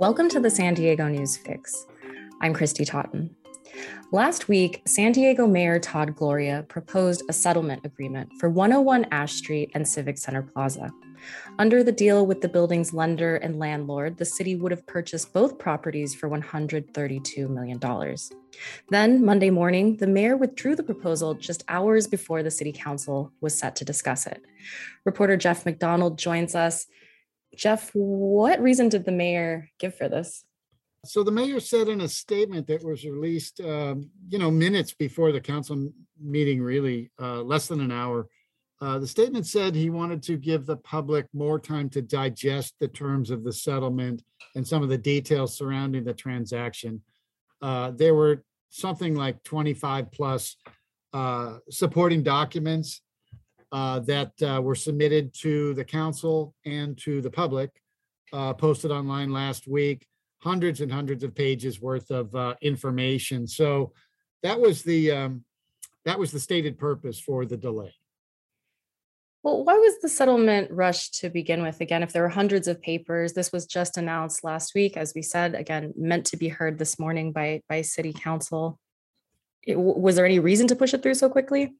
Welcome to the San Diego News Fix. I'm Christy Totten. Last week, San Diego Mayor Todd Gloria proposed a settlement agreement for 101 Ash Street and Civic Center Plaza. Under the deal with the building's lender and landlord, the city would have purchased both properties for $132 million. Then, Monday morning, the mayor withdrew the proposal just hours before the city council was set to discuss it. Reporter Jeff McDonald joins us. Jeff, what reason did the mayor give for this? So the mayor said in a statement that was released, um, you know, minutes before the council meeting, really uh, less than an hour. Uh, the statement said he wanted to give the public more time to digest the terms of the settlement and some of the details surrounding the transaction. Uh, there were something like 25 plus uh, supporting documents uh, that uh, were submitted to the council and to the public, uh, posted online last week, hundreds and hundreds of pages worth of uh, information. So that was the um, that was the stated purpose for the delay. Well, why was the settlement rushed to begin with? Again, if there were hundreds of papers, this was just announced last week, as we said, again, meant to be heard this morning by by city council. It- was there any reason to push it through so quickly?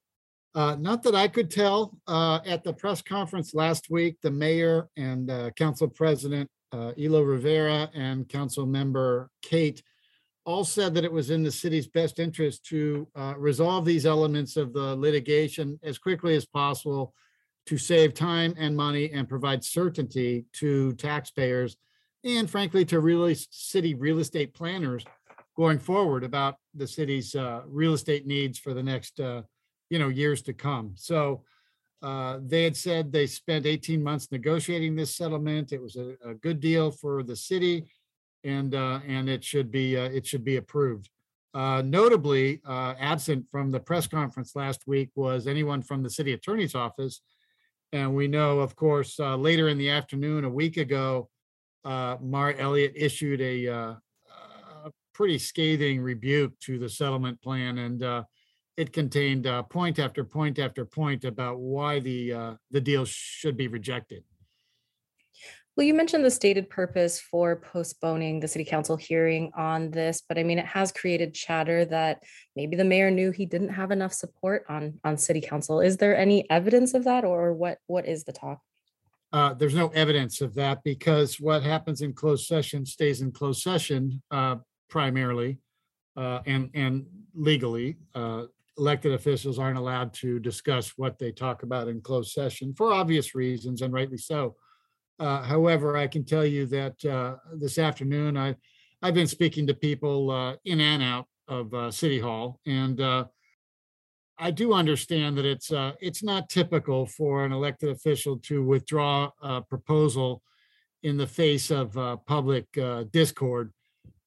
Uh, not that I could tell, uh, at the press conference last week, the mayor and, uh, council president, uh, Elo Rivera and council member Kate all said that it was in the city's best interest to, uh, resolve these elements of the litigation as quickly as possible to save time and money and provide certainty to taxpayers and frankly, to really city real estate planners going forward about the city's, real estate needs for the next, you know, years to come. So uh, they had said they spent 18 months negotiating this settlement. It was a, a good deal for the city and, uh, and it should be, uh, it should be approved. Uh, notably, uh, absent from the press conference last week was anyone from the city attorney's office. And we know, of course, uh, later in the afternoon, a week ago, uh, Mara Elliott issued a, a pretty scathing rebuke to the settlement plan and, it contained uh, point after point after point about why the uh, the deal should be rejected. Well, you mentioned the stated purpose for postponing the city council hearing on this, but I mean, it has created chatter that maybe the mayor knew he didn't have enough support on on city council. Is there any evidence of that, or what what is the talk? Uh, there's no evidence of that because what happens in closed session stays in closed session uh, primarily uh, and and legally. Elected officials aren't allowed to discuss what they talk about in closed session for obvious reasons and rightly so. Uh, however, I can tell you that uh, this afternoon I I've been speaking to people uh, in and out of uh, City Hall, and uh, I do understand that it's uh, it's not typical for an elected official to withdraw a proposal in the face of public discord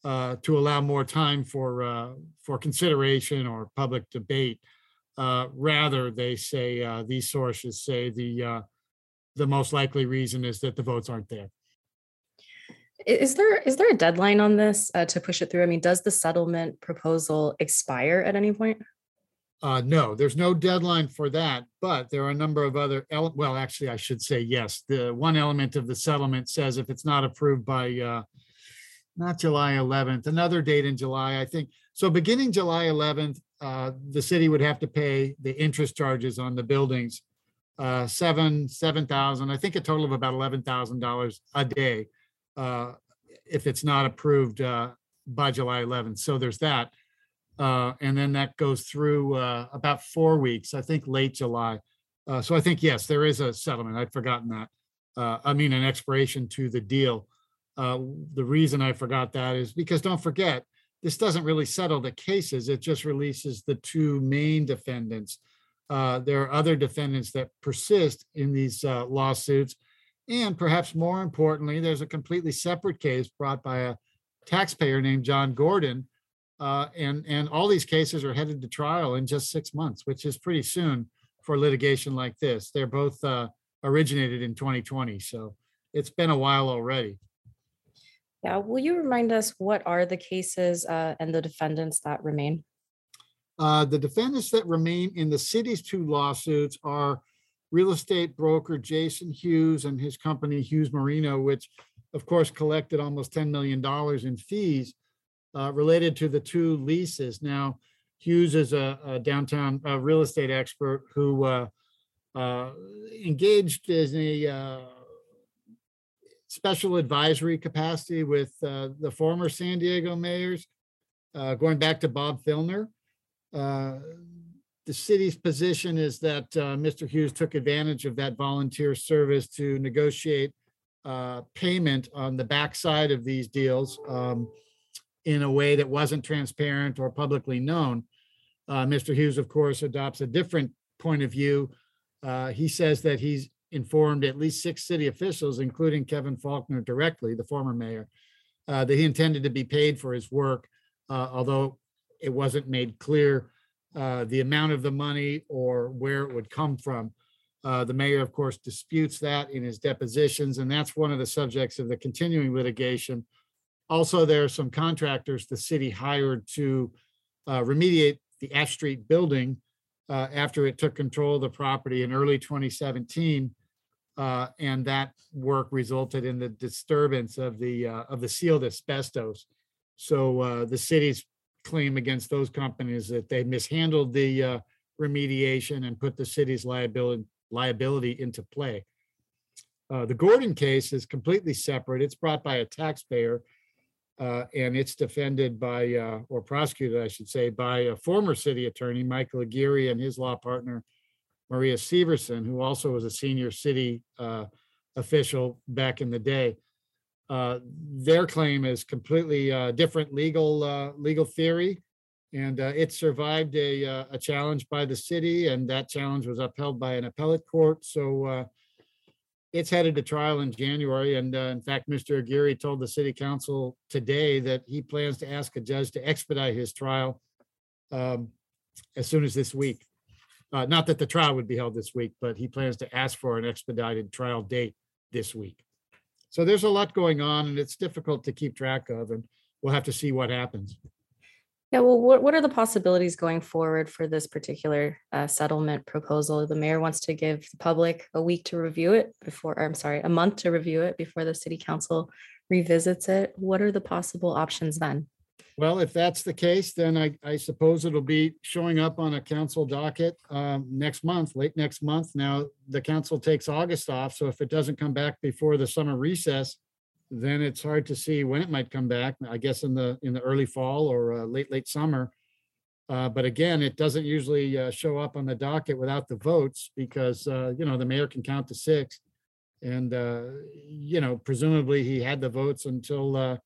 uh, to allow more time for uh, for consideration or public debate. Uh, rather, they say uh, these sources say the uh, the most likely reason is that the votes aren't there. Is there is there a deadline on this uh, to push it through? I mean, does the settlement proposal expire at any point? Uh, no, there's no deadline for that, but there are a number of other, ele- well, actually, I should say yes. The one element of the settlement says if it's not approved by, uh, not July 11th, another date in July, I think. So beginning July 11th, uh, the city would have to pay the interest charges on the buildings. Uh, seven, seven thousand, I think a total of about eleven thousand dollars a day. Uh, if it's not approved, uh, by July 11th. So there's that. Uh, and then that goes through, uh, about four weeks, I think late July. Uh, so I think, yes, there is a settlement. I'd forgotten that. Uh, I mean, an expiration to the deal. Uh, the reason I forgot that is because don't forget, this doesn't really settle the cases. It just releases the two main defendants. Uh, there are other defendants that persist in these uh, lawsuits. And perhaps more importantly, there's a completely separate case brought by a taxpayer named John Gordon. Uh, and, and all these cases are headed to trial in just six months, which is pretty soon for litigation like this. They're both uh, originated in 2020. So it's been a while already. Yeah, will you remind us what are the cases uh, and the defendants that remain? Uh, the defendants that remain in the city's two lawsuits are real estate broker Jason Hughes and his company Hughes Marino, which of course, collected almost $10 million in fees uh, related to the two leases. Now, Hughes is a a downtown real estate expert who uh, uh, engaged as a uh, special advisory capacity with uh, the former San Diego mayors, uh, going back to Bob Filner. Uh, The city's position is that uh, Mr. Hughes took advantage of that volunteer service to negotiate uh, payment on the backside of these deals um, in a way that wasn't transparent or publicly known. Uh, Mr. Hughes, of course, adopts a different point of view. He says that he's informed at least six city officials, including Kevin Faulconer directly, the former mayor, uh, that he intended to be paid for his work, uh, although it wasn't made clear uh, the amount of the money or where it would come from. Uh, The mayor, of course, disputes that in his depositions, and that's one of the subjects of the continuing litigation. Also, there are some contractors the city hired to uh, remediate the Ash Street building uh, after it took control of the property in early 2017. Uh, And that work resulted in the disturbance of the, uh, of the sealed asbestos. So uh, the city's claim against those companies that they mishandled the uh, remediation and put the city's liability, liability into play. Uh, The Gordon case is completely separate. It's brought by a taxpayer. And it's defended by, or prosecuted, I should say, by a former city attorney, Michael Aguirre, and his law partner, Maria Severson, who also was a senior city uh, official back in the day. Uh, Their claim is completely uh, different legal, uh, legal theory. And uh, it survived a, uh, a challenge by the city and that challenge was upheld by an appellate court. So it's headed to trial in January. And uh, in fact, Mr. Aguirre told the city council today that he plans to ask a judge to expedite his trial um, as soon as this week. Uh, Not that the trial would be held this week, but he plans to ask for an expedited trial date this week. So there's a lot going on and it's difficult to keep track of and we'll have to see what happens. Yeah, well, what, what are the possibilities going forward for this particular uh, settlement proposal? The mayor wants to give the public a week to review it before, or I'm sorry, a month to review it before the city council revisits it. What are the possible options then? Well, if that's the case, then I, I suppose it'll be showing up on a council docket um, next month, late next month. Now, the council takes August off, so if it doesn't come back before the summer recess, then it's hard to see when it might come back. I guess in the, in the early fall or uh, late, late summer. Uh, But again, it doesn't usually uh, show up on the docket without the votes because, uh, you know, the mayor can count to six. And, uh, you know, presumably he had the votes until uh,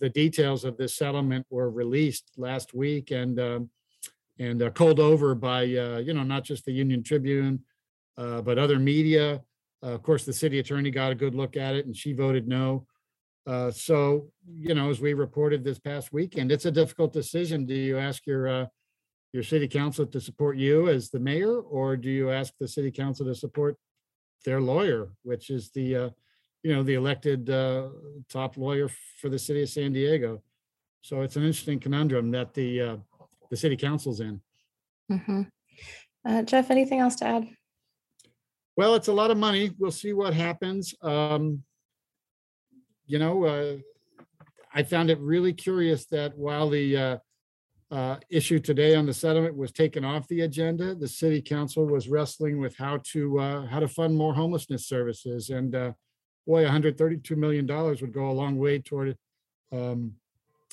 the details of this settlement were released last week and um, and uh, called over by uh, you know not just the Union Tribune, uh, but other media. Uh, of course, the city attorney got a good look at it, and she voted no. Uh, so you know, as we reported this past weekend, it's a difficult decision. Do you ask your uh, your city council to support you as the mayor, or do you ask the city council to support their lawyer, which is the you know, the elected uh, top lawyer for the city of San Diego. So it's an interesting conundrum that the, uh, the city council's in. Mhm. Uh, Jeff, anything else to add? Well, it's a lot of money. We'll see what happens. Um, You know, uh, I found it really curious that while the uh, uh, issue today on the settlement was taken off the agenda, the city council was wrestling with how to, uh, how to fund more homelessness services. And uh, boy, hundred thirty-two million dollars would go a long way toward um,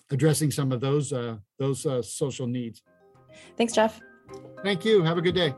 addressing some of those, uh, those uh, social needs. Thanks, Jeff. Thank you. Have a good day.